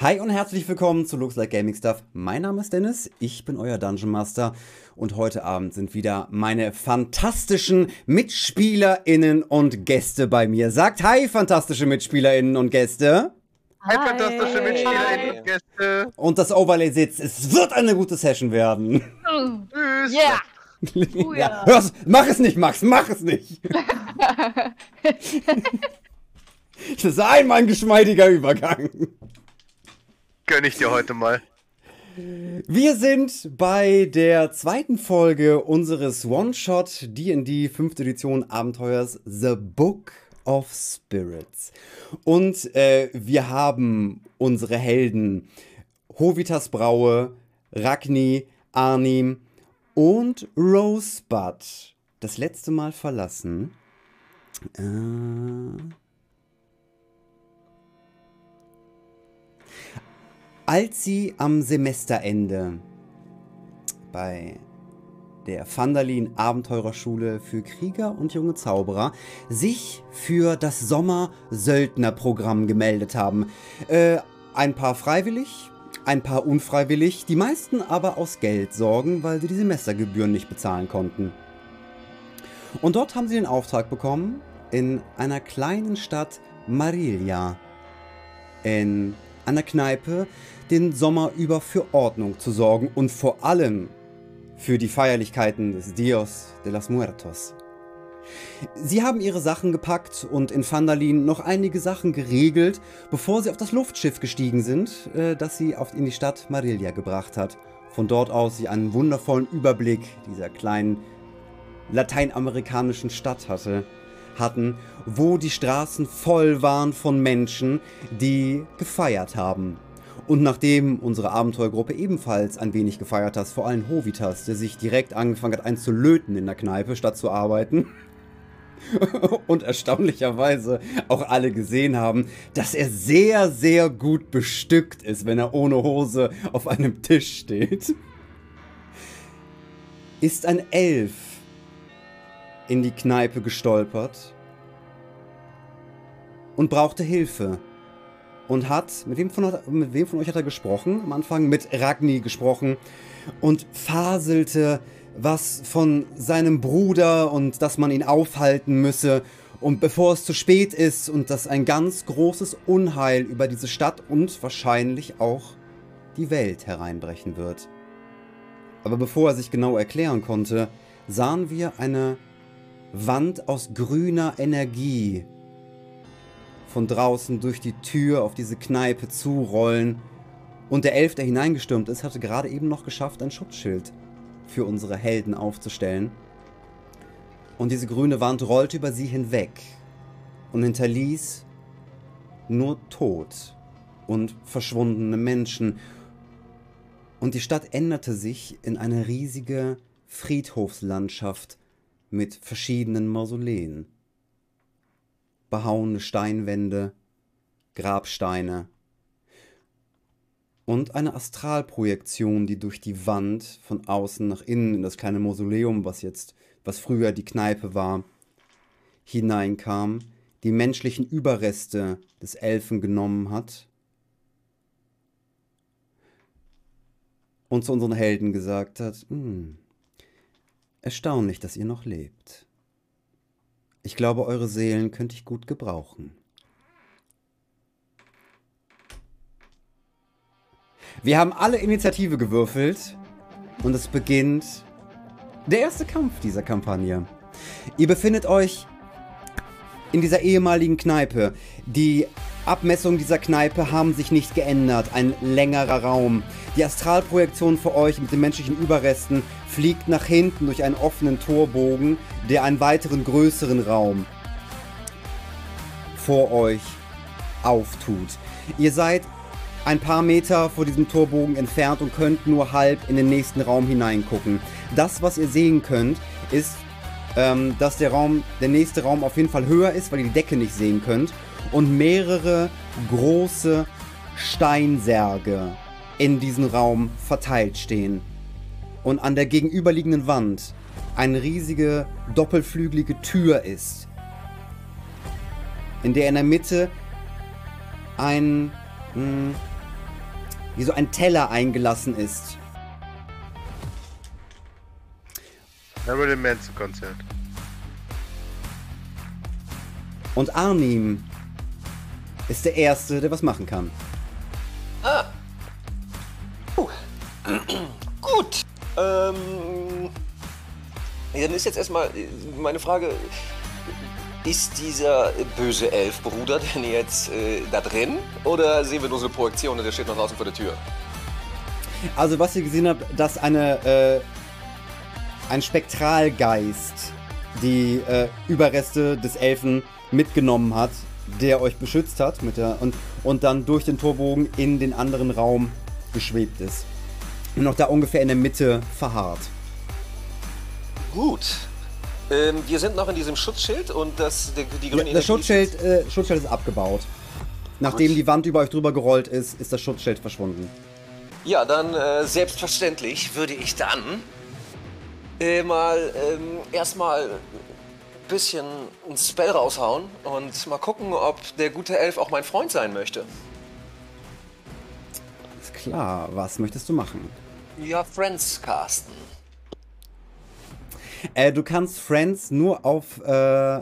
Hi und herzlich willkommen zu Looks Like Gaming Stuff. Mein Name ist Dennis, ich bin euer Dungeon Master und heute Abend sind wieder meine fantastischen MitspielerInnen und Gäste bei mir. Sagt Hi, fantastische MitspielerInnen und Gäste. Hi, fantastische MitspielerInnen und Gäste. Und das Overlay sitzt, es wird eine gute Session werden. Tschüss. Yeah. ja, Oh ja. hör's, mach es nicht, Max, mach es nicht. Das ist einmal ein geschmeidiger Übergang. Gönn ich dir heute mal. Wir sind bei der zweiten Folge unseres One-Shot D&D 5. Edition Abenteuers The Book of Spirits. Und äh, wir haben unsere Helden Hovitas Braue, Ragni, Arnim und Rosebud das letzte Mal verlassen. Äh, als sie am Semesterende bei der Vandalin Abenteurerschule für Krieger und junge Zauberer sich für das Sommer-Söldner-Programm gemeldet haben. Äh, ein paar freiwillig, ein paar unfreiwillig, die meisten aber aus Geldsorgen, weil sie die Semestergebühren nicht bezahlen konnten. Und dort haben sie den Auftrag bekommen, in einer kleinen Stadt Marilia, in einer Kneipe, den Sommer über für Ordnung zu sorgen und vor allem für die Feierlichkeiten des Dios de los Muertos. Sie haben ihre Sachen gepackt und in Vandalin noch einige Sachen geregelt, bevor sie auf das Luftschiff gestiegen sind, äh, das sie in die Stadt Marilia gebracht hat. Von dort aus sie einen wundervollen Überblick dieser kleinen lateinamerikanischen Stadt hatte, hatten, wo die Straßen voll waren von Menschen, die gefeiert haben. Und nachdem unsere Abenteuergruppe ebenfalls ein wenig gefeiert hat, vor allem Hovitas, der sich direkt angefangen hat einzulöten in der Kneipe, statt zu arbeiten, und erstaunlicherweise auch alle gesehen haben, dass er sehr, sehr gut bestückt ist, wenn er ohne Hose auf einem Tisch steht, ist ein Elf in die Kneipe gestolpert und brauchte Hilfe. Und hat, mit wem, von, mit wem von euch hat er gesprochen? Am Anfang mit Ragni gesprochen und faselte was von seinem Bruder und dass man ihn aufhalten müsse und bevor es zu spät ist und dass ein ganz großes Unheil über diese Stadt und wahrscheinlich auch die Welt hereinbrechen wird. Aber bevor er sich genau erklären konnte, sahen wir eine Wand aus grüner Energie von draußen durch die Tür auf diese Kneipe zurollen. Und der Elf, der hineingestürmt ist, hatte gerade eben noch geschafft, ein Schutzschild für unsere Helden aufzustellen. Und diese grüne Wand rollte über sie hinweg und hinterließ nur Tod und verschwundene Menschen. Und die Stadt änderte sich in eine riesige Friedhofslandschaft mit verschiedenen Mausoleen. Behauene Steinwände, Grabsteine und eine Astralprojektion, die durch die Wand von außen nach innen in das kleine Mausoleum, was jetzt, was früher die Kneipe war, hineinkam, die menschlichen Überreste des Elfen genommen hat und zu unseren Helden gesagt hat, hm, erstaunlich, dass ihr noch lebt. Ich glaube, eure Seelen könnte ich gut gebrauchen. Wir haben alle Initiative gewürfelt und es beginnt der erste Kampf dieser Kampagne. Ihr befindet euch in dieser ehemaligen Kneipe. Die Abmessungen dieser Kneipe haben sich nicht geändert. Ein längerer Raum. Die Astralprojektion für euch mit den menschlichen Überresten fliegt nach hinten durch einen offenen Torbogen, der einen weiteren größeren Raum vor euch auftut. Ihr seid ein paar Meter vor diesem Torbogen entfernt und könnt nur halb in den nächsten Raum hineingucken. Das, was ihr sehen könnt, ist, ähm, dass der Raum, der nächste Raum auf jeden Fall höher ist, weil ihr die Decke nicht sehen könnt und mehrere große Steinsärge in diesem Raum verteilt stehen. Und an der gegenüberliegenden Wand eine riesige doppelflügelige Tür ist, in der in der Mitte ein mh, wie so ein Teller eingelassen ist. Marilyn Manson Konzert. Und Arnim ist der Erste, der was machen kann. Ah. Uh. Gut. Ähm. Dann ist jetzt erstmal meine Frage: Ist dieser böse Elfbruder denn jetzt äh, da drin? Oder sehen wir nur so eine Projektion und der steht noch draußen vor der Tür? Also, was ihr gesehen habt, dass eine, äh, ein Spektralgeist die äh, Überreste des Elfen mitgenommen hat, der euch beschützt hat mit der, und, und dann durch den Torbogen in den anderen Raum geschwebt ist. Und noch da ungefähr in der Mitte verharrt. Gut. Ähm, wir sind noch in diesem Schutzschild und das, die, die grüne Ja, das Schutzschild, äh, Schutzschild ist abgebaut. Nachdem Gut. die Wand über euch drüber gerollt ist, ist das Schutzschild verschwunden. Ja, dann äh, selbstverständlich würde ich dann äh, mal ähm, erstmal ein bisschen ein Spell raushauen und mal gucken, ob der gute Elf auch mein Freund sein möchte. Ist klar, was möchtest du machen? Ja, Friends casten. Äh, du kannst Friends nur auf äh,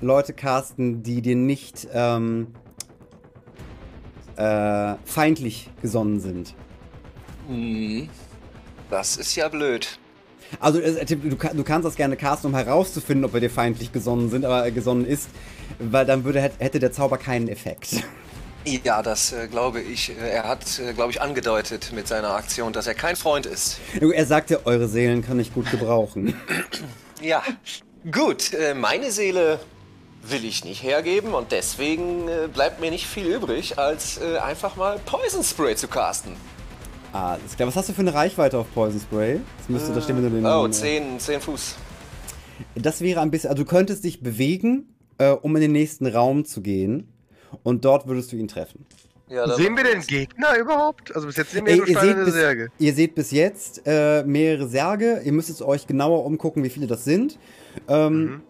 Leute casten, die dir nicht ähm, äh, feindlich gesonnen sind. Das ist ja blöd. Also äh, du, du kannst das gerne casten, um herauszufinden, ob er dir feindlich gesonnen sind, aber äh, gesonnen ist, weil dann würde hätt- hätte der Zauber keinen Effekt. Ja, das äh, glaube ich. Äh, Er hat, äh, glaube ich, angedeutet mit seiner Aktion, dass er kein Freund ist. er sagte, eure Seelen kann ich gut gebrauchen. Ja, gut. Äh, meine Seele will ich nicht hergeben und deswegen äh, bleibt mir nicht viel übrig, als äh, einfach mal Poison Spray zu casten. Alles klar. Was hast du für eine Reichweite auf Poison Spray? Das müsste, da stehen, wenn du den. Oh, äh, 10, 10 Fuß. Das wäre ein bisschen. Also du könntest dich bewegen, um in den nächsten Raum zu gehen. Und dort würdest du ihn treffen. Ja, Sehen wir den Gegner überhaupt? Also bis jetzt sehen wir Ey, nur ihr, seht steinerne bis, Särge. ihr seht bis jetzt äh, mehrere Särge. Ihr müsst es euch genauer umgucken, wie viele das sind. Ähm, Mhm.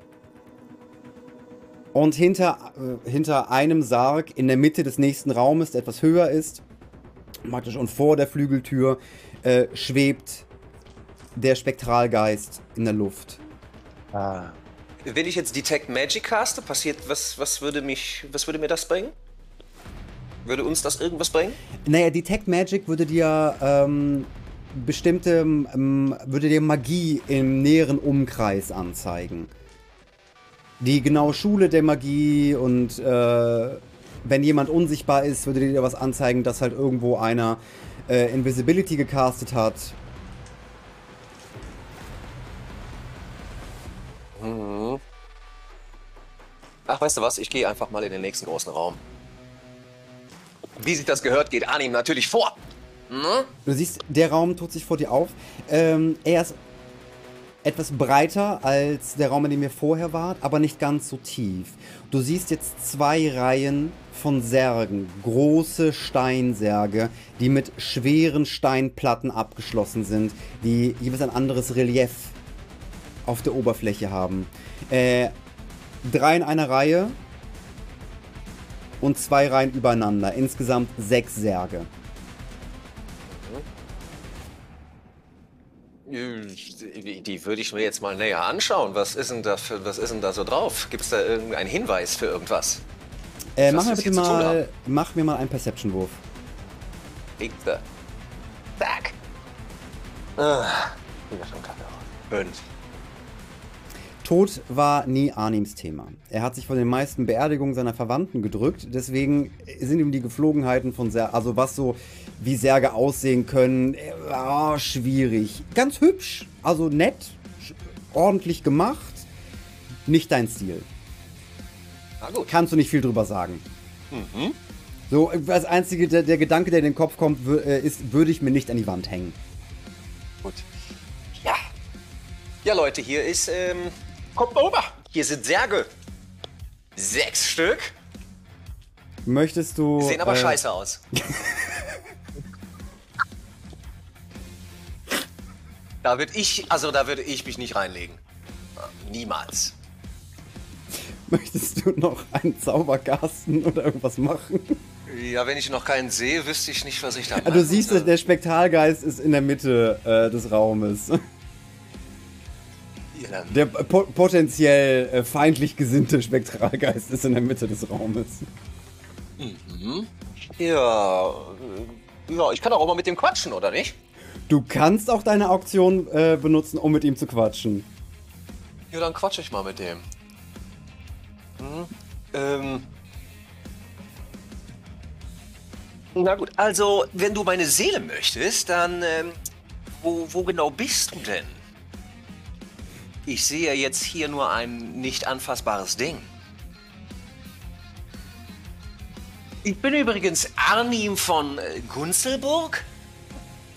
Und hinter, äh, hinter einem Sarg in der Mitte des nächsten Raumes, der etwas höher ist, praktisch und vor der Flügeltür, äh, schwebt der Spektralgeist in der Luft. Wenn ich jetzt Detect Magic caste, passiert was, was würde mich, was würde mir das bringen? Würde uns das irgendwas bringen? Naja, Detect Magic würde dir ähm, bestimmte, ähm, würde dir Magie im näheren Umkreis anzeigen. Die genaue Schule der Magie und äh, wenn jemand unsichtbar ist, würde dir was anzeigen, dass halt irgendwo einer äh, Invisibility gecastet hat. Ach, weißt du was? Ich gehe einfach mal in den nächsten großen Raum. Wie sich das gehört, geht Arnim natürlich vor. Ne? Du siehst, der Raum tut sich vor dir auf. Ähm, er ist etwas breiter als der Raum, in dem ihr vorher wart, aber nicht ganz so tief. Du siehst jetzt zwei Reihen von Särgen, große Steinsärge, die mit schweren Steinplatten abgeschlossen sind, die jeweils ein anderes Relief auf der Oberfläche haben. Äh, drei in einer Reihe und zwei Reihen übereinander. Insgesamt sechs Särge. Die, die würde ich mir jetzt mal näher anschauen. Was ist denn da, für, was ist denn da so drauf? Gibt es da irgendeinen Hinweis für irgendwas? Äh, mach mir bitte mal, mach mir mal einen Perception-Wurf. Bitte. Zack. Ah, wieder schon Kacke. Fünf. Tod war nie Arnims Thema. Er hat sich von den meisten Beerdigungen seiner Verwandten gedrückt, deswegen sind ihm die Geflogenheiten von Särge, also was so wie Särge aussehen können, ah, schwierig. Ganz hübsch, also nett, ordentlich gemacht, nicht dein Stil. Na gut. Kannst du nicht viel drüber sagen. So, das einzige, der, der Gedanke, der in den Kopf kommt, äh, ist, würde ich mir nicht an die Wand hängen. Gut. Ja. Ja, Leute, hier ist, ähm, kommt mal rüber. Hier sind Särge. Sechs Stück. Möchtest du. Sehen aber äh, scheiße aus. da würde ich, also da würde ich mich nicht reinlegen. Niemals. Möchtest du noch einen Zaubergasten oder irgendwas machen? Ja, wenn ich noch keinen sehe, wüsste ich nicht, was ich da Ah, mache. Du siehst, der Spektralgeist ist in der Mitte äh, des Raumes. Dann- Der po potenziell äh, feindlich gesinnte Spektralgeist ist in der Mitte des Raumes. Ja, äh, ja, ich kann auch mal mit dem quatschen, oder nicht? Du kannst auch deine Auktion äh, benutzen, um mit ihm zu quatschen. Ja, dann quatsche ich mal mit dem. Hm? Ähm. Na gut, also, wenn du meine Seele möchtest, dann, ähm, wo, wo genau bist du denn? Ich sehe jetzt hier nur ein nicht anfassbares Ding. Ich bin übrigens Arnim von äh, Gunzelburg.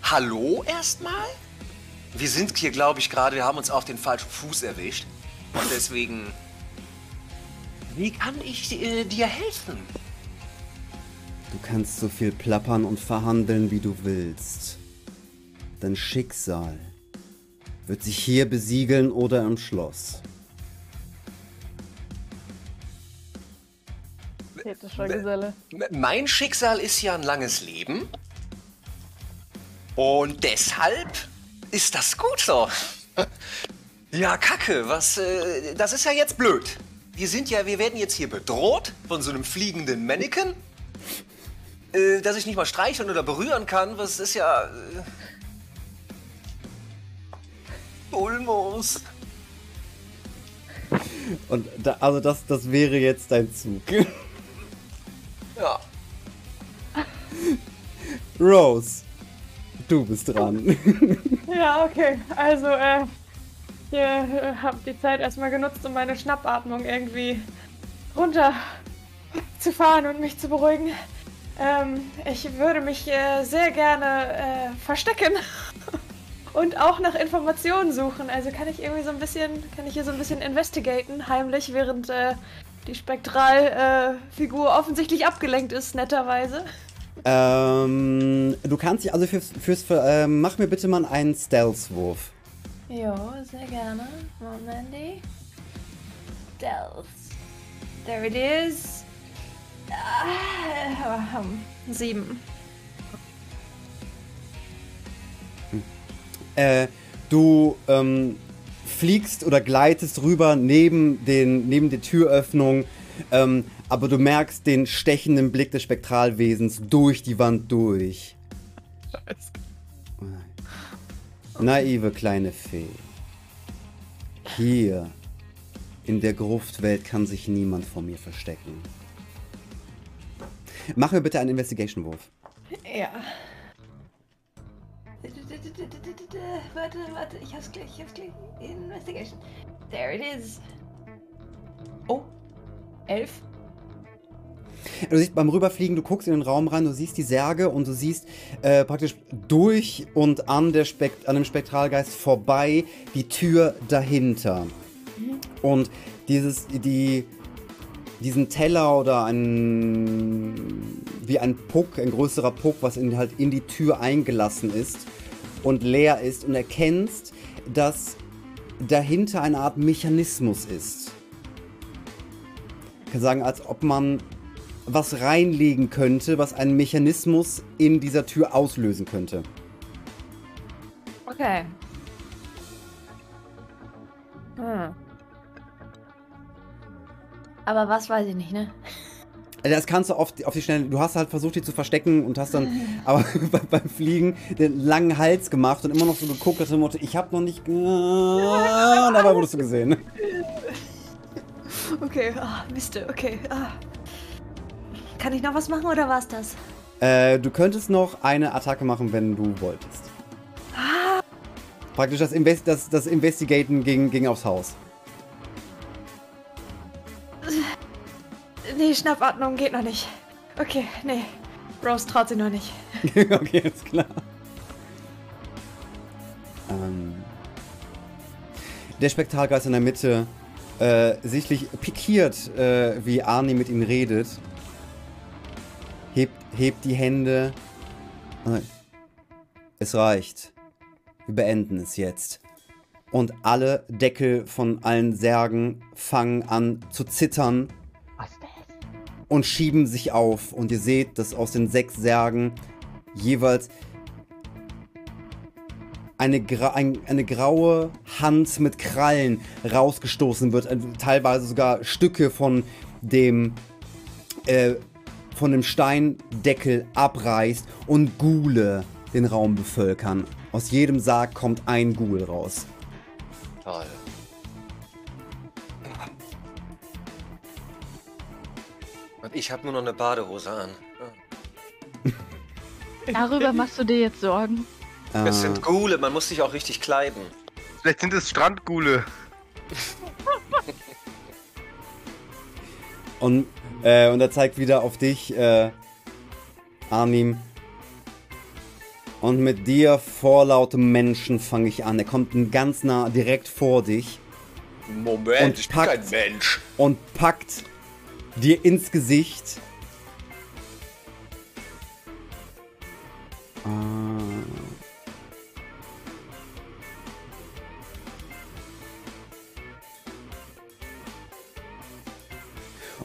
Hallo erstmal? Wir sind hier, glaube ich, gerade, wir haben uns auf den falschen Fuß erwischt. Und deswegen. Wie kann ich äh, dir helfen? Du kannst so viel plappern und verhandeln, wie du willst. Dein Schicksal wird sich hier besiegeln oder im Schloss. Geselle. Mein Schicksal ist ja ein langes Leben. Und deshalb ist das gut so. Ja, Kacke, was, äh, das ist ja jetzt blöd. Wir sind ja, wir werden jetzt hier bedroht von so einem fliegenden Mannequin, äh, dass ich nicht mal streicheln oder berühren kann. Was ist ja. Äh, Ulmos. Und da, also das, das wäre jetzt dein Zug. Ja. Rose, du bist dran. Ja, okay. Also, äh, ihr äh, habt die Zeit erstmal genutzt, um meine Schnappatmung irgendwie runter zu fahren und mich zu beruhigen. Ähm, ich würde mich äh, sehr gerne äh, verstecken und auch nach Informationen suchen. Also kann ich irgendwie so ein bisschen, kann ich hier so ein bisschen investigaten, heimlich, während äh, die Spektralfigur äh, offensichtlich abgelenkt ist, netterweise. ähm, du kannst dich also fürs, fürs äh, mach mir bitte mal einen Stealth-Wurf. Jo, sehr gerne. Momenty. Stealth. There it is. Ah, ähm, sieben. Äh, du ähm, fliegst oder gleitest rüber neben, den, neben der Türöffnung, ähm, aber du merkst den stechenden Blick des Spektralwesens durch die Wand durch. Naive kleine Fee. Hier, in der Gruftwelt, kann sich niemand vor mir verstecken. Mach mir bitte einen Investigation-Wurf. Ja. Warte, warte, ich hab's gleich, ich hab's gleich. Investigation. There it is. Oh. Elf. Du siehst beim Rüberfliegen, du guckst in den Raum rein, du siehst die Särge und du siehst äh, praktisch durch und an, der Spekt an dem Spektralgeist vorbei die Tür dahinter. Und dieses, die, diesen Teller oder ein, wie ein Puck, ein größerer Puck, was in, halt in die Tür eingelassen ist und leer ist und erkennst, dass dahinter eine Art Mechanismus ist. Ich kann sagen, als ob man was reinlegen könnte, was einen Mechanismus in dieser Tür auslösen könnte. Okay. Hm. Aber was weiß ich nicht, ne? Also Das kannst du auf die, auf die Schnelle. Du hast halt versucht, die zu verstecken und hast dann aber bei- beim Fliegen den langen Hals gemacht und immer noch so geguckt, dass du Motto, ich hab noch nicht. Und dabei wurdest du gesehen. Okay, ah, Miste, okay. Ah. Kann ich noch was machen oder war's das? Äh, du könntest noch eine Attacke machen, wenn du wolltest. Praktisch das, Invest das, das Investigaten ging, ging aufs Haus. Nee, Schnappatmung geht noch nicht. Okay, nee. Rose traut sie noch nicht. okay, ist klar. Ähm, der Spektralgeist in der Mitte, äh, sichtlich pikiert, äh, wie Arnie mit ihm redet, hebt, hebt die Hände. sagt, Es reicht. Wir beenden es jetzt. Und alle Deckel von allen Särgen fangen an zu zittern? Und schieben sich auf. Und ihr seht, dass aus den sechs Särgen jeweils eine, gra ein, eine graue Hand mit Krallen rausgestoßen wird. Also teilweise sogar Stücke von dem, äh, von dem Steindeckel abreißt und Gule den Raum bevölkern. Aus jedem Sarg kommt ein Ghoul raus. Toll. Und ich habe nur noch eine Badehose an. Darüber machst du dir jetzt Sorgen? Es Äh, sind Gule, man muss sich auch richtig kleiden. Vielleicht sind es Strandgule. Und, äh, und er zeigt wieder auf dich, äh, Arnim. Und mit dir, vorlautem Menschen, fange ich an. Er kommt ganz nah direkt vor dich Moment, Und ich packt- bin kein Mensch. und packt dir ins Gesicht. Ah.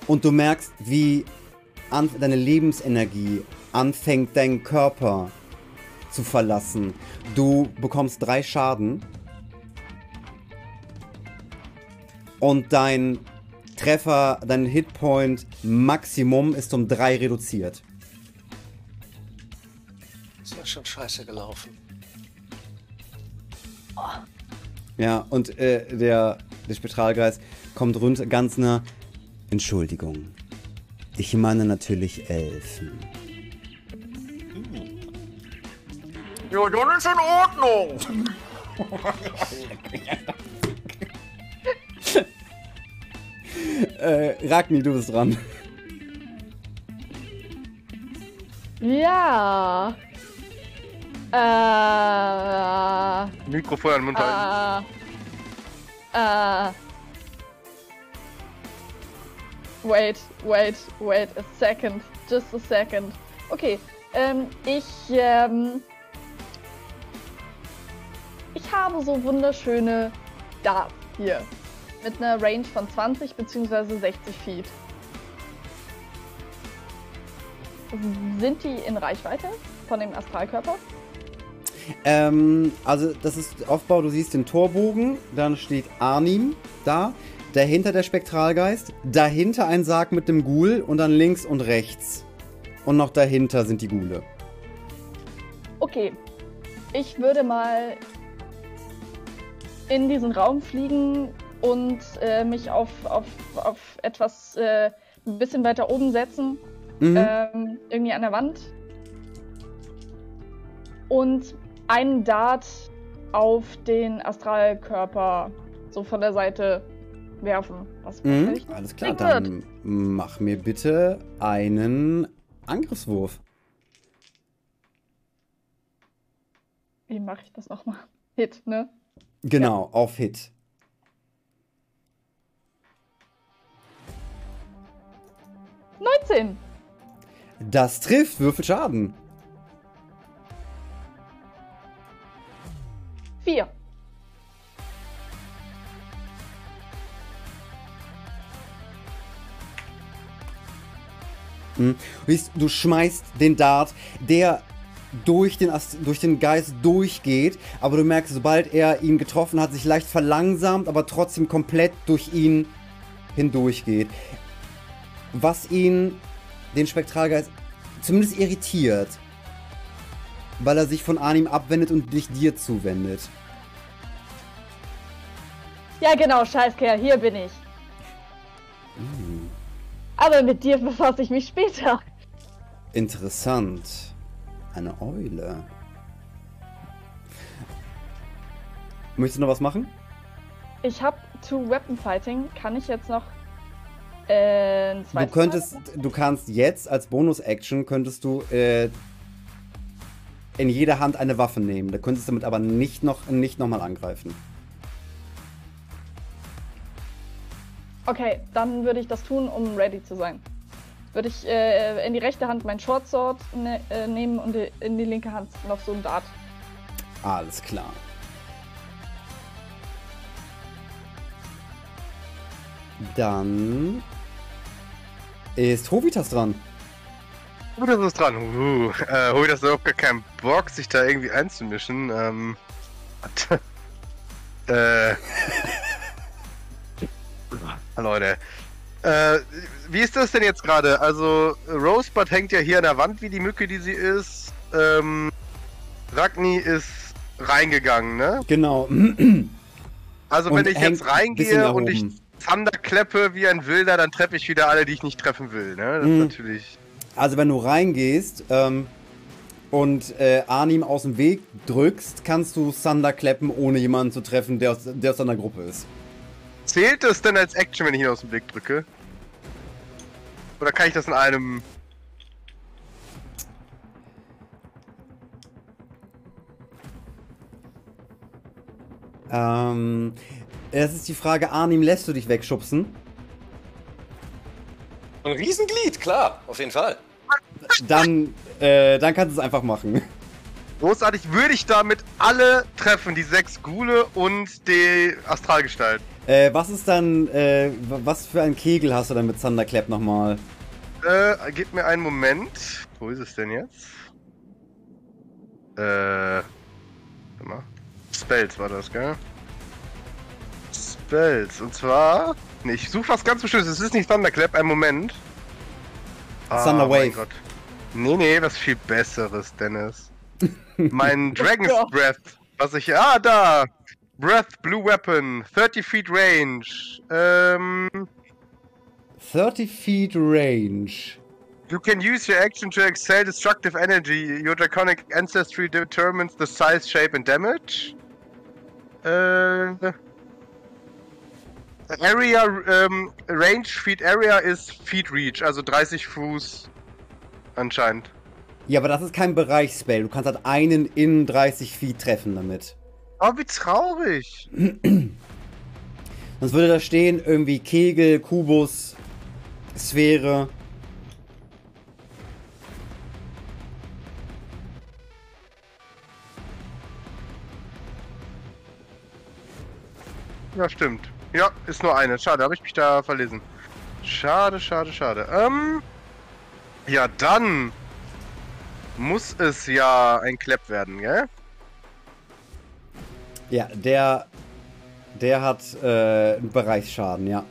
Und du merkst, wie deine Lebensenergie anfängt, deinen Körper zu verlassen. Du bekommst drei Schaden. Und dein Treffer, dein Hitpoint Maximum ist um drei reduziert. Ist ja schon scheiße gelaufen. Ja, und äh, der, der Spektralgeist kommt runter ganz nah. Entschuldigung. Ich meine natürlich Elfen. Ja, dann ist in Ordnung. Äh, Ragni, du bist dran. Ja. Äh. Mikrofon an den Mund halten. Äh. Äh. Wait, wait, wait a second. Just a second. Okay, ähm, ich, ähm. Ich habe so wunderschöne Darts hier. Mit einer Range von 20 bzw. 60 Feet. Sind die in Reichweite von dem Astralkörper? Ähm, also das ist Aufbau, du siehst den Torbogen, dann steht Arnim da, dahinter der Spektralgeist, dahinter ein Sarg mit dem Ghoul und dann links und rechts. Und noch dahinter sind die Ghule. Okay, ich würde mal in diesen Raum fliegen und äh, mich auf, auf, auf etwas äh, ein bisschen weiter oben setzen, Mhm. ähm, irgendwie an der Wand. Und einen Dart auf den Astralkörper so von der Seite werfen. Was Mhm. Alles klar, dann mach mir bitte einen Angriffswurf. Wie mache ich das nochmal? Hit, ne? Genau, auf Hit. 19! Das trifft, würfel Schaden. 4. Du siehst, du schmeißt den Dart, der durch den, Ast- durch den Geist durchgeht, aber du merkst, sobald er ihn getroffen hat, sich leicht verlangsamt, aber trotzdem komplett durch ihn hindurchgeht. Was ihn, den Spektralgeist, zumindest irritiert, weil er sich von Arnim abwendet und dich dir zuwendet. Ja, genau, Scheißkerl, hier bin ich. Aber mit dir befasse ich mich später. Interessant. Eine Eule. Möchtest du noch was machen? Ich habe Two Weapon Fighting. Kann ich jetzt noch äh, Du könntest, du kannst jetzt als Bonus-Action könntest du äh, in jeder Hand eine Waffe nehmen. Da könntest du damit aber nicht noch nicht nochmal angreifen. Okay, dann würde ich das tun, um ready zu sein. Würde ich äh, in die rechte Hand mein Short Sword ne, äh, nehmen und in die linke Hand noch so ein Dart. Alles klar. Dann ist Hovitas dran. Das ist dran. Uh, äh, Hui, das hat überhaupt gar keinen Bock, sich da irgendwie einzumischen. Ähm. warte. äh. Leute. Äh, wie ist das denn jetzt gerade? Also, Rosebud hängt ja hier an der Wand, wie die Mücke, die sie ist. Ähm, Ragni ist reingegangen, ne? Genau. Also, Und wenn ich jetzt reingehe und ich erhoben. Thunder kleppe wie ein Wilder, dann treffe ich wieder alle, die ich nicht treffen will, ne? Das Mhm. ist natürlich. Also wenn du reingehst ähm, und äh, Arnim aus dem Weg drückst, kannst du Thunder kleppen, ohne jemanden zu treffen, der aus, der aus deiner Gruppe ist. Zählt es denn als Action, wenn ich ihn aus dem Weg drücke? Oder kann ich das in einem. Ähm, es ist die Frage, Arnim, lässt du dich wegschubsen? Ein Riesenglied, klar, auf jeden Fall. Dann, äh, dann kannst du es einfach machen. Großartig würde ich damit alle treffen, die sechs Gule und die Astralgestalt. Äh, was ist dann, äh, was für ein Kegel hast du dann mit Thunderclap nochmal? Äh, gib mir einen Moment. Wo ist es denn jetzt? Äh. Warte mal. Spells war das, gell? Spells. Und zwar. Nee, ich suche was ganz Bestimmtes. Es ist nicht Thunderclap, einen Moment. Thunder mein Wave. Gott. Nee, nee, was viel Besseres, Dennis. mein Dragon's. Breath. Was ich. Ah, da! Breath Blue Weapon. 30 Feet Range. Ähm. 30 Feet Range. You can use your action to exhale destructive energy. Your draconic ancestry determines the size, shape, and damage. Äh. Area, ähm, Range, Feet Area ist Feet Reach, also 30 Fuß anscheinend. Ja, aber das ist kein Bereichsspell. Du kannst halt einen in 30 Feet treffen damit. Oh, wie traurig. Sonst würde da stehen irgendwie Kegel, Kubus, Sphäre. Ja, stimmt. Ja, ist nur eine. Schade, habe ich mich da verlesen. Schade, schade, schade. Ähm. Ja, dann muss es ja ein Klepp werden, gell? Ja, der, der hat äh, einen Bereichsschaden, ja.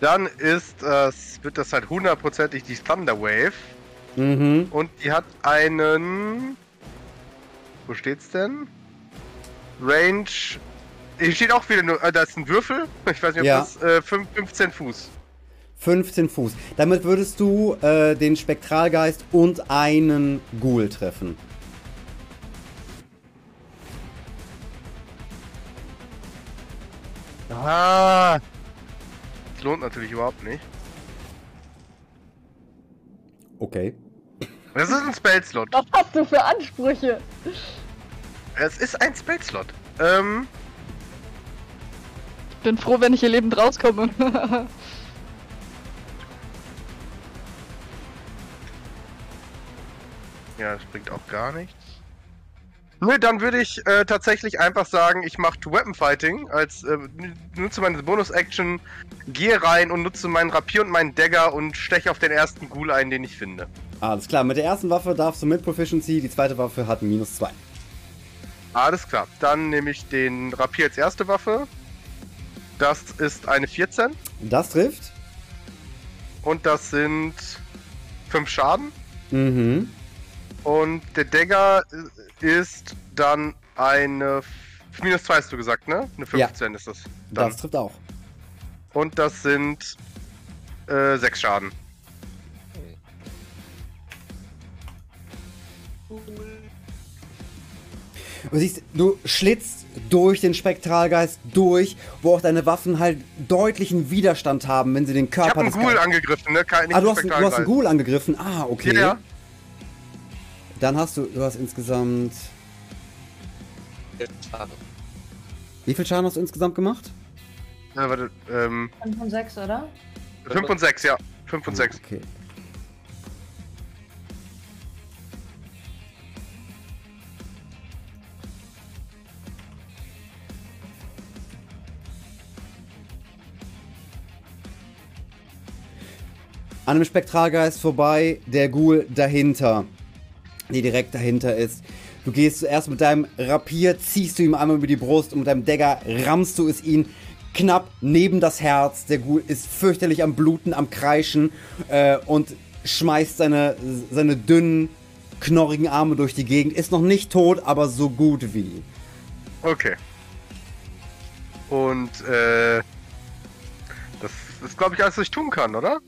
Dann ist das, wird das halt hundertprozentig die Thunder Wave. Mhm. Und die hat einen. Wo steht's denn? Range. Hier steht auch wieder nur. Äh, da ist ein Würfel. Ich weiß nicht, ob Ja. das äh, fünf- 15 Fuß. 15 Fuß. Damit würdest du äh, den Spektralgeist und einen Ghoul treffen. Ah. Das lohnt natürlich überhaupt nicht. Okay. Das ist ein Spellslot. Was hast du für Ansprüche? Es ist ein Spellslot. Ähm. Bin froh, wenn ich hier lebend rauskomme. Ja, das bringt auch gar nichts. Nö, dann würde ich äh, tatsächlich einfach sagen, ich mache Weapon Fighting als äh, nutze meine Bonus-Action, gehe rein und nutze meinen Rapier und meinen Dagger und steche auf den ersten Ghoul ein, den ich finde. Alles klar, mit der ersten Waffe darfst du mit Proficiency, die zweite Waffe hat minus 2. Alles klar. Dann nehme ich den Rapier als erste Waffe. Das ist eine 14 Das trifft. und das sind 5 Schaden. Mhm. Und der Dagger äh, ist dann eine minus 2 hast du gesagt, ne? Eine 15 ist das. Dann. Das trifft auch. Und das sind äh, 6 Schaden. Du siehst, du schlitzt durch den Spektralgeist durch, wo auch deine Waffen halt deutlichen Widerstand haben, wenn sie den Ich Körper habe einen des Ghoul Ge- angegriffen, ne? Kein, Ah, du hast, du hast einen. Ghoul angegriffen. Ah, okay. Ja, ja. Dann hast du, du hast insgesamt. Wie viel Schaden hast du insgesamt gemacht? Ja, warte, ähm, 5 und 6, oder? 5 und 6, ja. 5 und 6. Okay. An einem Spektralgeist vorbei, der Ghoul dahinter, die direkt dahinter ist. Du gehst zuerst mit deinem Rapier, ziehst du ihm einmal über die Brust und mit deinem Dagger rammst du es ihn knapp neben das Herz. Der Ghoul ist fürchterlich am Bluten, am Kreischen äh, und schmeißt seine, seine dünnen, knorrigen Arme durch die Gegend. Ist noch nicht tot, aber so gut wie. Okay. Und, äh. Das ist, glaube ich, alles, was ich tun kann, oder?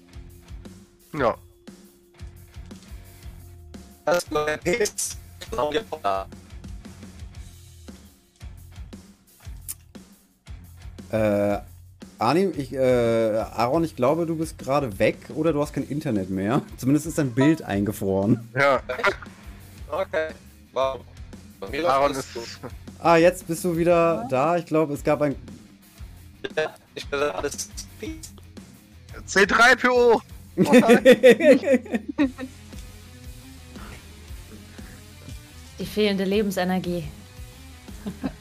Ja. Das ist genau die Aufgabe. Äh, Arnim, ich, äh, Aaron, ich glaube, du bist gerade weg oder du hast kein Internet mehr. Zumindest ist dein Bild eingefroren. Ja. Okay. Wow. Bei mir läuft Aaron ist. gut. Ah, jetzt bist du wieder da. Ich glaube, es gab ein. Ja, ich bin alles peace. C3PO! Die fehlende Lebensenergie.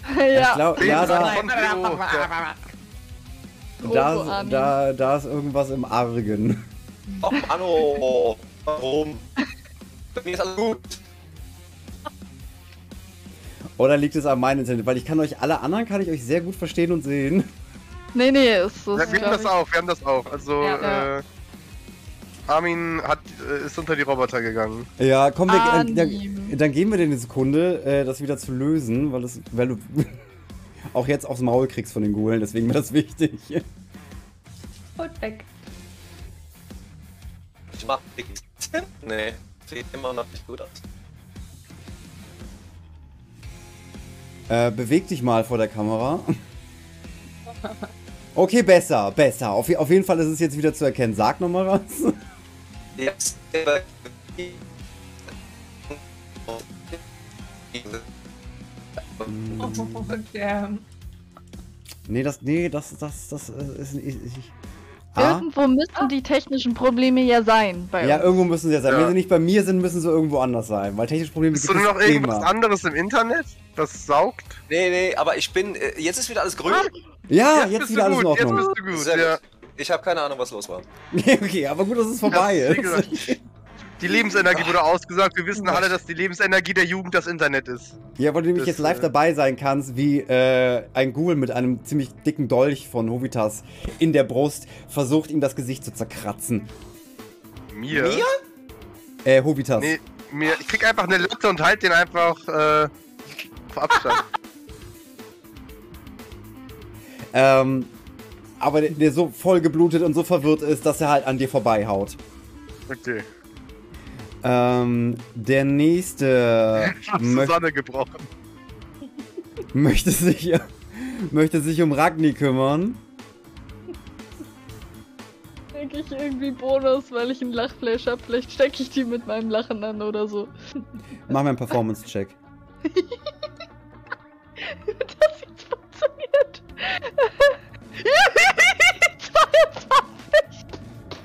Ich ja, glaub, ja, da. Ja. da, da, da ist irgendwas im Argen. Oh, Anno. Warum? Bei mir ist alles gut. Oder liegt es an meinem Internet? Weil ich kann euch alle anderen kann ich euch sehr gut verstehen und sehen. nee, nee, es ist. Ja, wir haben das auch, wir haben das auch. Also, Ja. äh. Armin hat, äh, ist unter die Roboter gegangen. Ja, komm, wir, äh, dann, dann geben wir dir eine Sekunde, äh, das wieder zu lösen, weil, das, weil du auch jetzt aufs Maul kriegst von den Ghoulen, deswegen wäre das wichtig. Und weg. Ich mach nichts. Nee, sieht immer noch nicht gut aus. Äh, beweg dich mal vor der Kamera. Okay, besser, besser. Auf, auf jeden Fall ist es jetzt wieder zu erkennen. Sag nochmal was. Jetzt. Und ähm, Nee, das, nee, das, das, das äh, ist nicht. Ich, ich, Ah, Irgendwo müssen die technischen Probleme ja sein bei ja, uns. irgendwo müssen sie ja sein. Ja. Wenn sie nicht bei mir sind, müssen sie irgendwo anders sein. Weil technische Probleme Ist gibt es noch irgendwas immer. anderes im Internet, das saugt? Nee, nee, aber ich bin. äh, Jetzt ist wieder alles grün. Ja, jetzt, bist wieder du alles in gut, Ordnung. Jetzt bist du gut, ja. gut. Ich habe keine Ahnung, was los war. okay, aber gut, dass es vorbei Ja, wie ist. gesagt, Die Lebensenergie wurde ausgesagt. Wir wissen alle, dass die Lebensenergie der Jugend das Internet ist. Ja, weil du nämlich Das, jetzt live äh, dabei sein kannst, wie äh, ein Ghoul mit einem ziemlich dicken Dolch von Hovitas in der Brust versucht, ihm das Gesicht zu zerkratzen. Mir? Mir? Äh, Hovitas. Nee, mir. Ich krieg einfach eine Latte und halt den einfach äh, auf Abstand. Ähm, aber der, der so voll geblutet und so verwirrt ist, dass er halt an dir vorbeihaut. Okay. Ähm, der nächste Susanne gebrochen. möchte sich möchte sich um Ragni kümmern. Denke ich irgendwie Bonus, weil ich einen Lachflash hab. Vielleicht stecke ich die mit meinem Lachen an oder so. Mach mir einen Performance-Check. Das jetzt funktioniert. 22.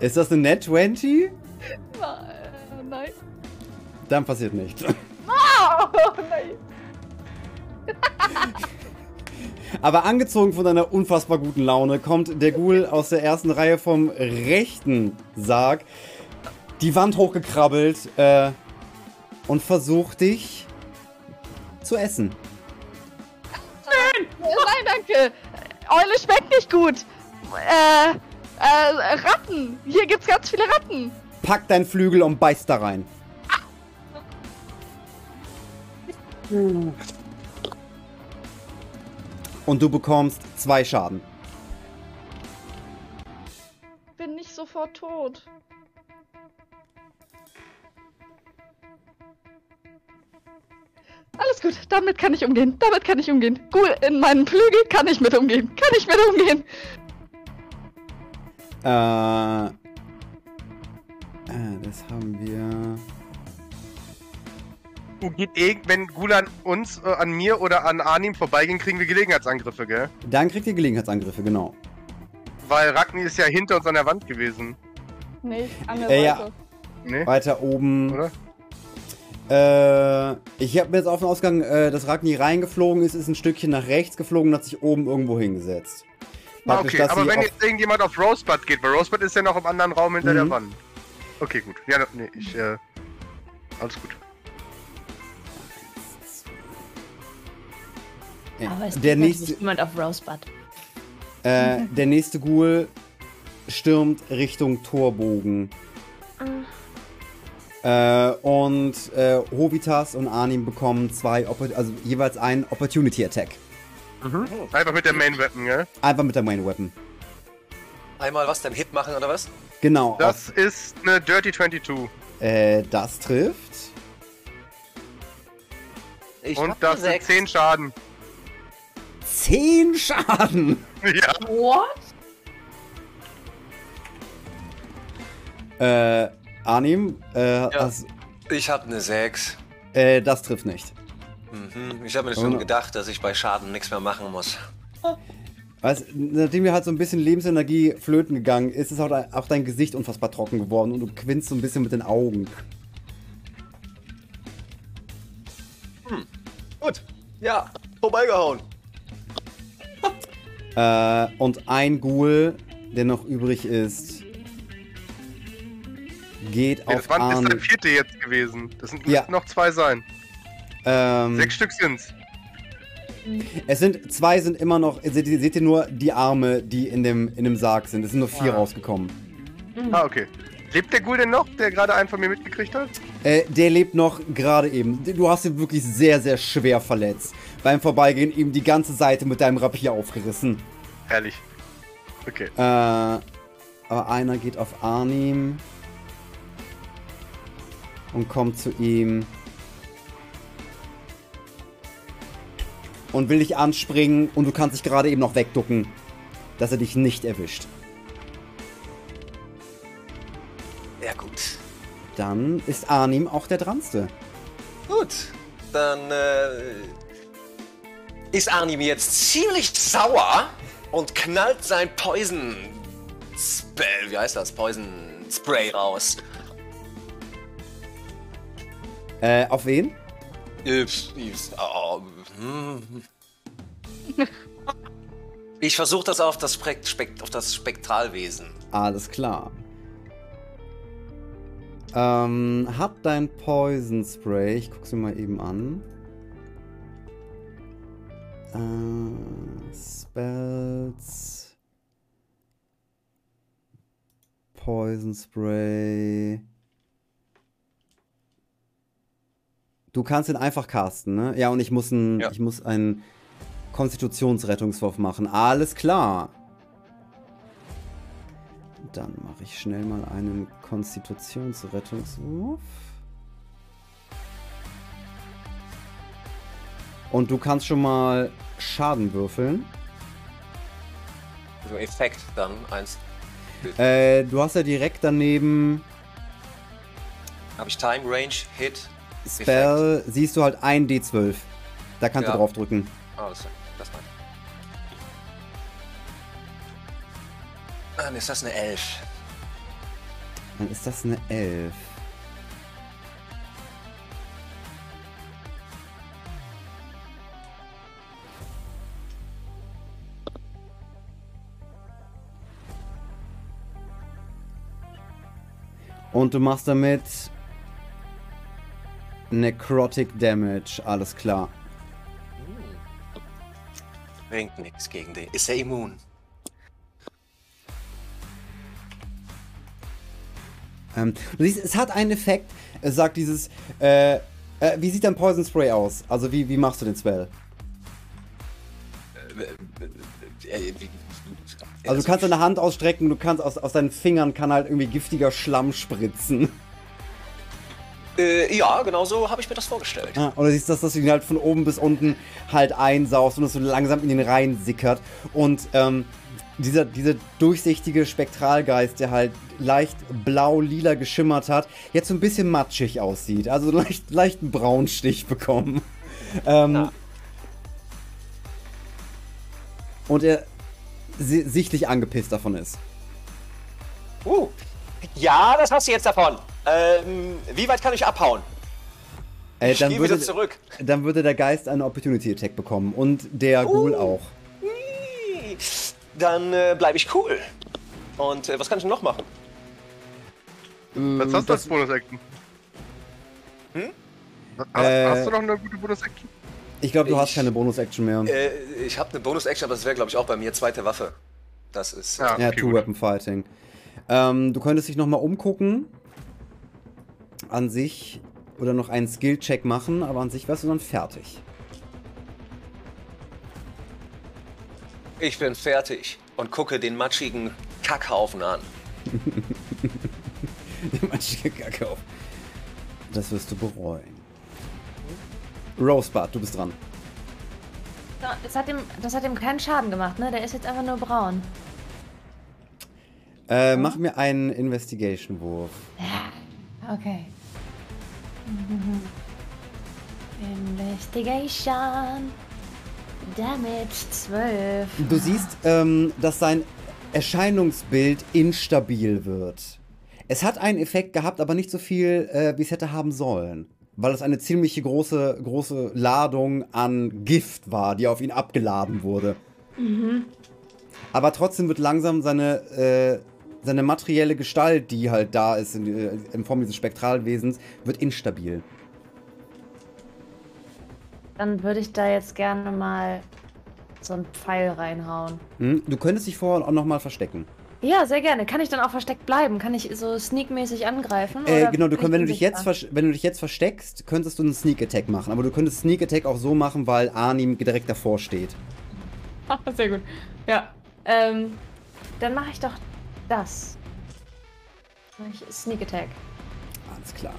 Ist das eine Net 20? Na, äh, nein. Dann passiert nichts. Oh, nein. Aber angezogen von deiner unfassbar guten Laune kommt der Ghoul aus der ersten Reihe vom rechten Sarg die Wand hochgekrabbelt äh, und versucht dich zu essen. Äh, Nein, danke. Eule schmeckt nicht gut. Äh, äh, Ratten. Hier gibt's ganz viele Ratten. Pack deinen Flügel und beißt da rein. Und du bekommst zwei Schaden. Bin nicht sofort tot. Alles gut, damit kann ich umgehen. Damit kann ich umgehen. Gut, in meinen Flügel kann ich mit umgehen. Kann ich mit umgehen. Äh, äh, das haben wir. Geht eh, wenn Gula an uns, äh, an mir oder an Arnim vorbeigehen, kriegen wir Gelegenheitsangriffe, gell? Dann kriegt ihr Gelegenheitsangriffe, genau. Weil Ragni ist ja hinter uns an der Wand gewesen. Nee, an der Äh, ja. Seite. Ne? Weiter oben. Oder? Äh, ich habe mir jetzt auf den Ausgang, äh, dass Ragni reingeflogen ist, ist ein Stückchen nach rechts geflogen und hat sich oben irgendwo hingesetzt. Ah, Praktisch, okay, dass aber sie wenn jetzt irgendjemand auf Rosebud geht, weil Rosebud ist ja noch im anderen Raum hinter Mhm. der Wand. Okay, gut. Ja, nee, ich, äh. Alles gut. Ja. Aber es der geht nächste, nicht jemand auf Rosebud. äh, der nächste Ghoul stürmt Richtung Torbogen. Äh, und äh, Hovitas und Arnim bekommen zwei, Oppo- also jeweils einen Opportunity Attack. Einfach mit der Main Weapon, gell? Einfach mit der Main Weapon. Einmal was, dein Hit machen oder was? Genau. Das ist eine Dirty 22. Auf, äh, das trifft. Ich Und das sind sechs. 10 Schaden. 10 Schaden. Ja. What? Äh, Arnim, äh, hast, Ich hab eine 6. äh, das trifft nicht. Mhm. Ich habe mir schon gedacht, dass ich bei Schaden nichts mehr machen muss. Weißt, nachdem dir halt so ein bisschen Lebensenergie flöten gegangen ist, ist auch dein, auch dein Gesicht unfassbar trocken geworden und du quinst so ein bisschen mit den Augen. Gut. Ja, vorbeigehauen. Äh, und ein Ghoul, der noch übrig ist, geht Nee, auf das waren, ist der vierte jetzt gewesen. Das sind Ja. müssten noch zwei sein. Ähm, Sechs Stück sind's. es sind zwei sind immer noch. Seht ihr, seht ihr nur die Arme, die in dem, in dem Sarg sind. Es sind nur vier Ah. rausgekommen. Ah, okay. Lebt der Ghoul denn noch, der gerade einen von mir mitgekriegt hat? Äh, der lebt noch gerade eben. Du hast ihn wirklich sehr, sehr schwer verletzt. Beim Vorbeigehen ihm die ganze Seite mit deinem Rapier aufgerissen. Herrlich. Okay. Äh, aber einer geht auf Arnim. Und kommt zu ihm. Und will dich anspringen und du kannst dich gerade eben noch wegducken, dass er dich nicht erwischt. Ja, gut. Dann ist Arnim auch der dranste. Gut. Dann äh, ist Arnim jetzt ziemlich sauer und knallt sein Poison Spell, wie heißt das? Poison Spray raus. Äh, auf wen? Äh, hm. Ich versuche das auf das, Spek Spek auf das Spektralwesen. Alles klar. Ähm, hat dein Poison Spray, ich guck's mir mal eben an. Äh, Spells. Poison Spray. Du kannst ihn einfach casten, ne? Ja, und ich muss, ein, Ja. ich muss einen Konstitutionsrettungswurf machen. Alles klar. Dann mache ich schnell mal einen Konstitutionsrettungswurf. Und du kannst schon mal Schaden würfeln. So Effekt dann eins. Äh, du hast ja direkt daneben Habe ich Time Range, Hit. Spell, siehst du halt ein D12. Da kannst Ja. du drauf drücken. Ah, das, das. Dann ist das eine 11. Dann ist das eine 11. Und du machst damit Necrotic Damage, alles klar. Bringt nichts gegen den. Ist er immun? Ähm, du siehst, es hat einen Effekt. Es sagt dieses, äh, äh, wie sieht dein Poison Spray aus? Also wie, wie machst du den Spell? Äh, wie- Also du kannst deine Hand ausstrecken, du kannst aus, aus deinen Fingern kann halt irgendwie giftiger Schlamm spritzen. Äh, ja, genau so habe ich mir das vorgestellt. Ah, und du siehst, dass das ihn halt von oben bis unten halt einsaust und es so langsam in den Reihen sickert. Und ähm, dieser, dieser durchsichtige Spektralgeist, der halt leicht blau-lila geschimmert hat, jetzt so ein bisschen matschig aussieht. Also leicht, leichten Braunstich bekommen. Ähm, Ja. Und er si sichtlich angepisst davon ist. Uh, ja, das hast du jetzt davon. Ähm, wie weit kann ich abhauen? Äh, Ich dann, gehe würde, wieder zurück. dann würde der Geist einen Opportunity Attack bekommen. Und der Ghoul auch. Dann äh, bleibe ich cool. Und äh, was kann ich denn noch machen? Was Äh, hast du das- als Bonus-Action? Hm? Hast, Äh, hast du noch eine gute Bonus-Action? Ich glaube, du hast Ich- keine Bonus-Action mehr. Äh, ich habe eine Bonus-Action, aber das wäre, glaube ich, auch bei mir zweite Waffe. Das ist. Ja. Ja, okay, gut. Two-Weapon-Fighting. Ähm, du könntest dich nochmal umgucken. An sich. Oder noch einen Skill-Check machen, aber an sich wärst du dann fertig. Ich bin fertig und gucke den matschigen Kackhaufen an. Manche Kakao. Das wirst du bereuen. Rosebud, du bist dran. Ja, Das hat, ihm, das hat ihm keinen Schaden gemacht, ne? Der ist jetzt einfach nur braun. Äh, mach mir einen Investigation-Wurf. Okay. Investigation. Damage 12. Du siehst, ähm, dass sein Erscheinungsbild instabil wird. Es hat einen Effekt gehabt, aber nicht so viel, äh, wie es hätte haben sollen. Weil es eine ziemlich große, große Ladung an Gift war, die auf ihn abgeladen wurde. Aber trotzdem wird langsam seine, äh, seine materielle Gestalt, die halt da ist in, äh, in Form dieses Spektralwesens, wird instabil. Dann würde ich da jetzt gerne mal so einen Pfeil reinhauen. Hm? Du könntest dich vorher auch nochmal verstecken. Ja, sehr gerne. Kann ich dann auch versteckt bleiben? Kann ich so sneakmäßig angreifen? Äh, genau, du könnt, wenn, du dich jetzt wenn du dich jetzt versteckst, könntest du einen Sneak Attack machen. Aber du könntest Sneak Attack auch so machen, weil Arnim direkt davor steht. Ah, sehr gut. Ja. Ähm, dann mache ich doch das. Sneak Attack. Alles klar.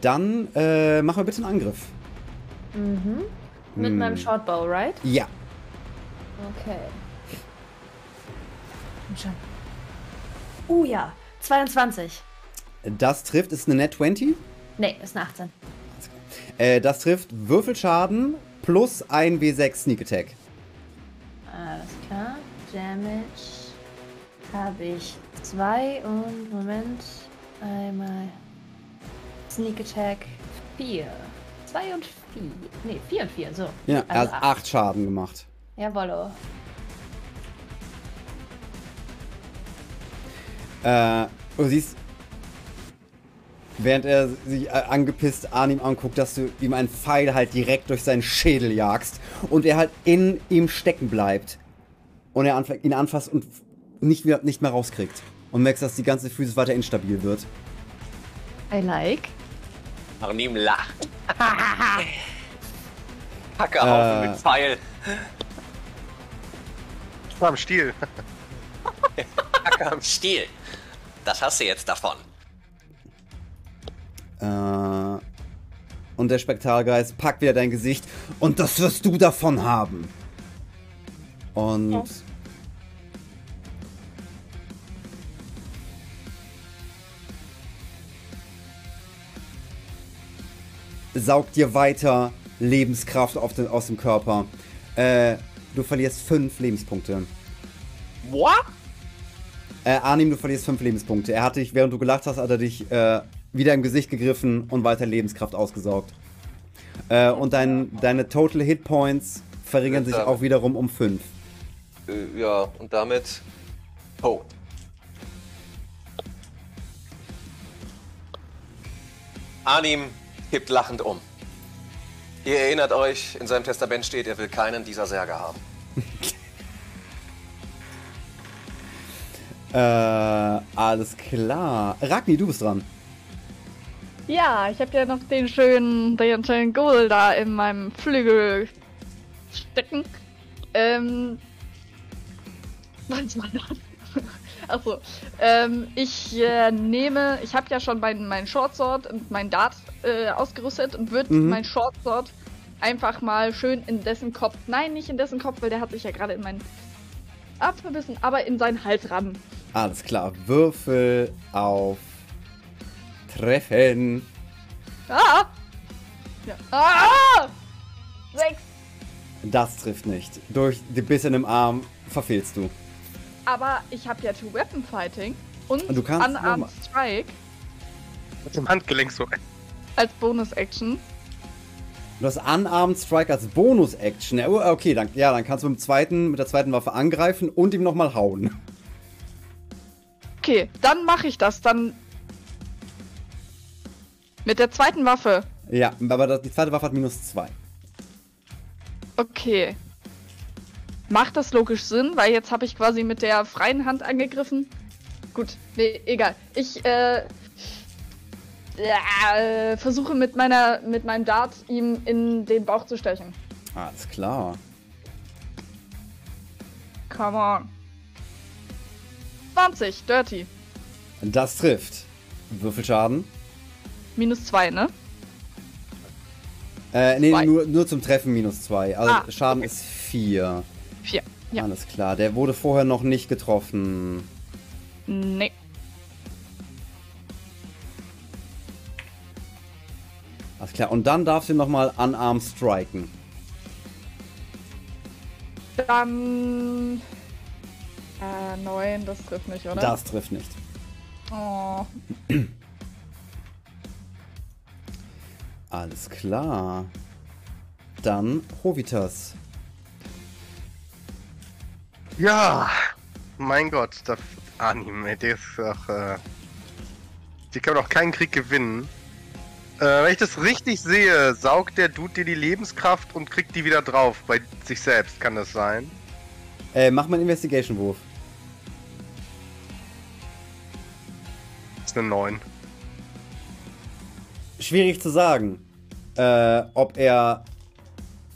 Dann äh, machen wir bitte einen Angriff. Mhm. Mit Hm. meinem Shortbow, right? Ja. Okay. Komm schon. Uh ja, 22. Das trifft, ist eine Net 20. Nee, ist eine 18. Äh, das trifft Würfelschaden plus ein W6 Sneak Attack. Alles klar. Damage habe ich zwei und Moment. Einmal Sneak Attack 4. 2 und 4. Nee, 4 und 4, so. Ja, er also hat 8 Schaden gemacht. Jawollo. Äh, du siehst, während er sich äh, angepisst an ihm anguckt, dass du ihm einen Pfeil halt direkt durch seinen Schädel jagst und er halt in ihm stecken bleibt und er anf ihn anfasst und nicht, wieder, nicht mehr rauskriegt. Und merkst, dass die ganze Physis weiter instabil wird. I like. Arnim lacht. Kackerhaufen Äh. mit Pfeil. Am Stiel. Kacke am Stiel. Das hast du jetzt davon. Äh, und der Spektralgeist packt wieder dein Gesicht und das wirst du davon haben. Und saugt dir weiter Lebenskraft den, aus dem Körper. Äh, du verlierst fünf Lebenspunkte. What? Äh, Arnim, du verlierst fünf Lebenspunkte. Er hat dich, während du gelacht hast, hat er dich äh, wieder im Gesicht gegriffen und weiter Lebenskraft ausgesaugt. Äh, und dein, deine Total Hit Points verringern sich auch wiederum um fünf. Äh, ja, und damit. Oh. Arnim kippt lachend um. Ihr erinnert euch, in seinem Testament steht, er will keinen dieser Särge haben. Äh, alles klar. Ragni, du bist dran. Ja, ich habe ja noch den schönen, den schönen Ghoul da in meinem Flügel stecken. Ähm. Was war das? Achso. Ähm, ich äh, nehme, ich habe ja schon meinen mein Shortsword und mein Dart äh, ausgerüstet und würde Mhm. mein Shortsword einfach mal schön in dessen Kopf, nein, nicht in dessen Kopf, weil der hat sich ja gerade in meinen verbissen, aber in seinen Hals rammen. Alles klar. Würfel auf Treffen. Ah! Ja. Ah! Sechs! Das trifft nicht. Durch die Biss in dem Arm verfehlst du. Aber ich habe ja Two Weapon Fighting und Und du kannst Unarmed Strike Mit dem Handgelenk so. als Bonus-Action. Du hast Unarmed Strike als Bonus-Action. Ja, oh, Okay, dann, ja, dann kannst du mit, dem zweiten, mit der zweiten Waffe angreifen und ihm nochmal hauen. Okay, dann mache ich das. Dann Mit der zweiten Waffe. Ja, aber die zweite Waffe hat minus 2. Okay. Macht das logisch Sinn, weil jetzt habe ich quasi mit der freien Hand angegriffen. Gut, nee, egal. Ich äh, äh, versuche mit meiner mit meinem Dart ihm in den Bauch zu stechen. Alles klar. Come on. 20, dirty. Das trifft. Würfelschaden. Minus 2, ne? Äh, nee, Zwei. nur, nur zum Treffen minus 2. Also Ah, Schaden okay. ist 4. 4. Ja. Alles klar. Der wurde vorher noch nicht getroffen. Nee. Alles klar. Und dann darfst du nochmal unarmed striken. Dann. Äh, 9, das trifft nicht, oder? Das trifft nicht. Oh. Alles klar. Dann Hovitas. Ja, mein Gott, das Anime, der ist doch, äh, die kann doch keinen Krieg gewinnen. Äh, wenn ich das richtig sehe, saugt der Dude dir die Lebenskraft und kriegt die wieder drauf bei sich selbst, kann das sein? Äh, mach mal einen Investigation-Wurf. Ist eine 9. Schwierig zu sagen, äh, ob er,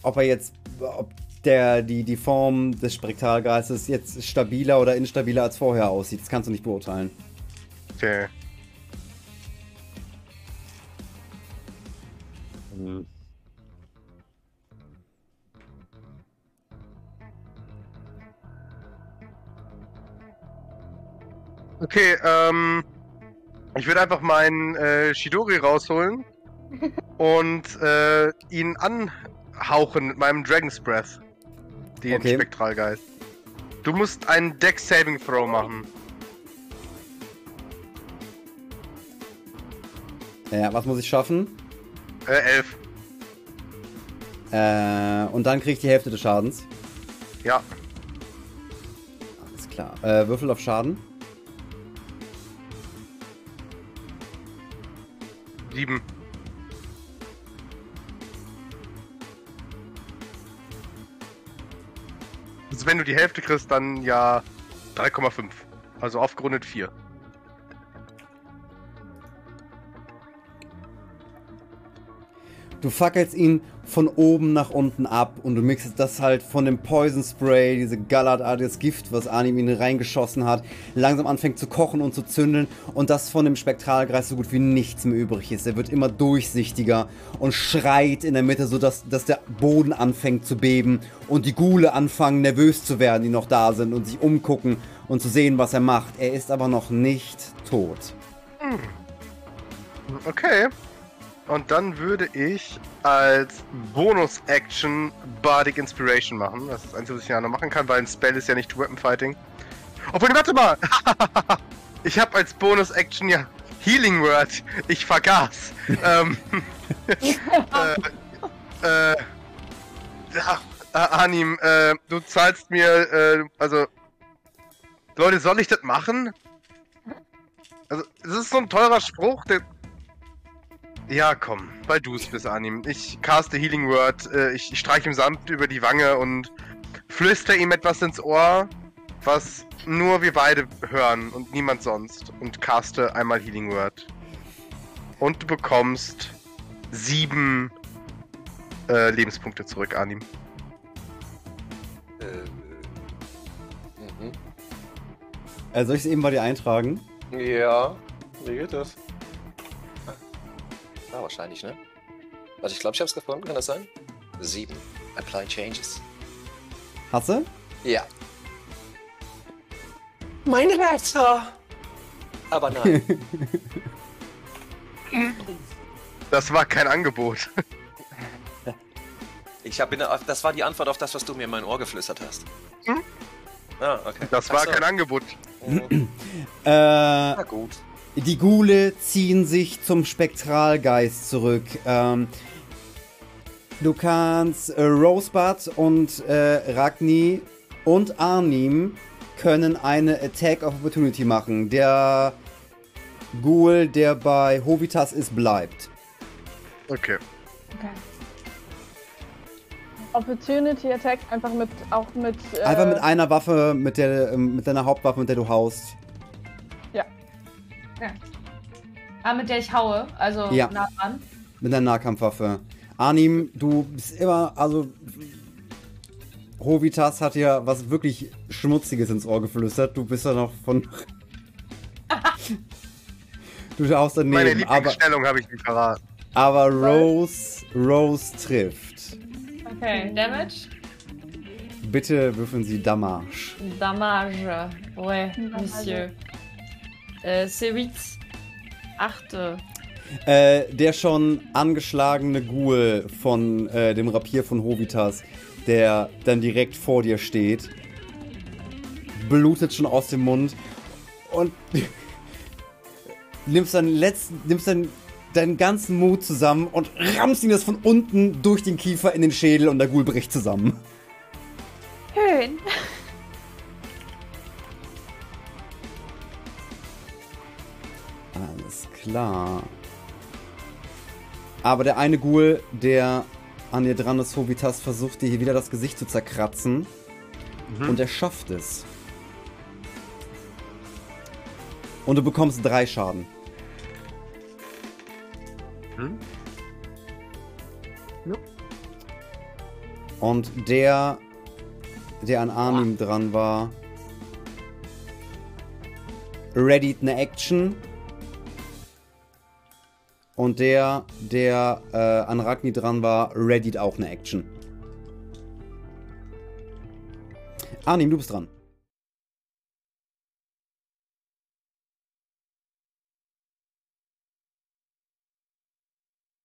ob er jetzt, ob der, die, die Form des Spektralgeistes jetzt stabiler oder instabiler als vorher aussieht. Das kannst du nicht beurteilen. Okay. Okay, ähm. Ich würde einfach meinen äh, Shidori rausholen und äh, ihn anhauchen mit meinem Dragon's Breath. Den Okay. Spektralgeist. Du musst einen Deck Saving Throw machen. Ja, was muss ich schaffen? Äh, elf. Äh, und dann krieg ich die Hälfte des Schadens. Ja. Alles klar. Äh, Würfel auf Schaden. Sieben. Also wenn du die Hälfte kriegst, dann ja 3,5. Also aufgerundet 4. Du fackelst ihn von oben nach unten ab und du mixst das halt von dem Poison Spray, diese gallertartiges Gift, was Anim ihn reingeschossen hat, langsam anfängt zu kochen und zu zündeln und das von dem Spektralkreis so gut wie nichts mehr übrig ist. Er wird immer durchsichtiger und schreit in der Mitte, sodass dass der Boden anfängt zu beben und die Gule anfangen nervös zu werden, die noch da sind und sich umgucken und zu sehen, was er macht. Er ist aber noch nicht tot. Okay. Und dann würde ich als Bonus-Action Bardic Inspiration machen. Das ist das Einzige, was ich ja noch machen kann, weil ein Spell ist ja nicht Weapon Fighting. Obwohl, warte mal! ich habe als Bonus-Action ja Healing Word. Ich vergaß. ähm, äh, äh, ja, äh, Anim, äh, du zahlst mir, äh, also, Leute, soll ich das machen? Also, das ist so ein teurer Spruch, der, ja, komm, weil du es bist, Anim. Ich caste Healing Word, äh, ich, ich streiche ihm sanft über die Wange und flüster ihm etwas ins Ohr, was nur wir beide hören und niemand sonst. Und caste einmal Healing Word. Und du bekommst sieben äh, Lebenspunkte zurück, Anim. Äh, mhm. Äh, soll ich es eben bei dir eintragen? Ja, wie geht das? Ah, wahrscheinlich, ne? Warte, ich glaube, ich hab's gefunden, kann das sein? 7. Apply Changes. Hast du? Ja. Mein Retter! Aber nein. Das war kein Angebot. ich hab in der, das war die Antwort auf das, was du mir in mein Ohr geflüstert hast. Hm? Ah, okay. Das war so. kein Angebot. Mhm. Äh, Na gut. Die Ghule ziehen sich zum Spektralgeist zurück. Ähm, du kannst äh, Rosebud und äh, Ragni und Arnim können eine Attack of Opportunity machen. Der Ghoul, der bei Hovitas ist, bleibt. Okay. Okay. Opportunity Attack einfach mit, auch mit. Äh, Einfach mit einer Waffe, mit, der, ähm, mit deiner Hauptwaffe, mit der du haust. Ah, mit der ich haue, also Ja. nah dran. Mit deiner Nahkampfwaffe. Arnim, du bist immer, also. Hovitas hat dir was wirklich Schmutziges ins Ohr geflüstert. Du bist ja noch von. du haust Meine daneben. Aber, Lieblingsstellung habe ich nicht verraten. aber Rose, Rose trifft. Okay, Damage. Bitte würfeln Sie Damage. Damage. Ouais, Damage. monsieur. Äh, 8. 8. Äh, der schon angeschlagene Ghoul von äh, dem Rapier von Hovitas, der dann direkt vor dir steht, blutet schon aus dem Mund und nimmst dann letzten, nimmst dann deinen ganzen Mut zusammen und rammst ihm das von unten durch den Kiefer in den Schädel und der Ghoul bricht zusammen. Klar. Aber der eine Ghoul, der an dir dran ist, Hovitas, versucht dir hier wieder das Gesicht zu zerkratzen. Und er schafft es. Und du bekommst drei Schaden. Hm? Und der, der an Arnim dran war, readied eine Action. Und der, der äh, an Ragni dran war, readied auch eine Action. Arnim, du bist dran.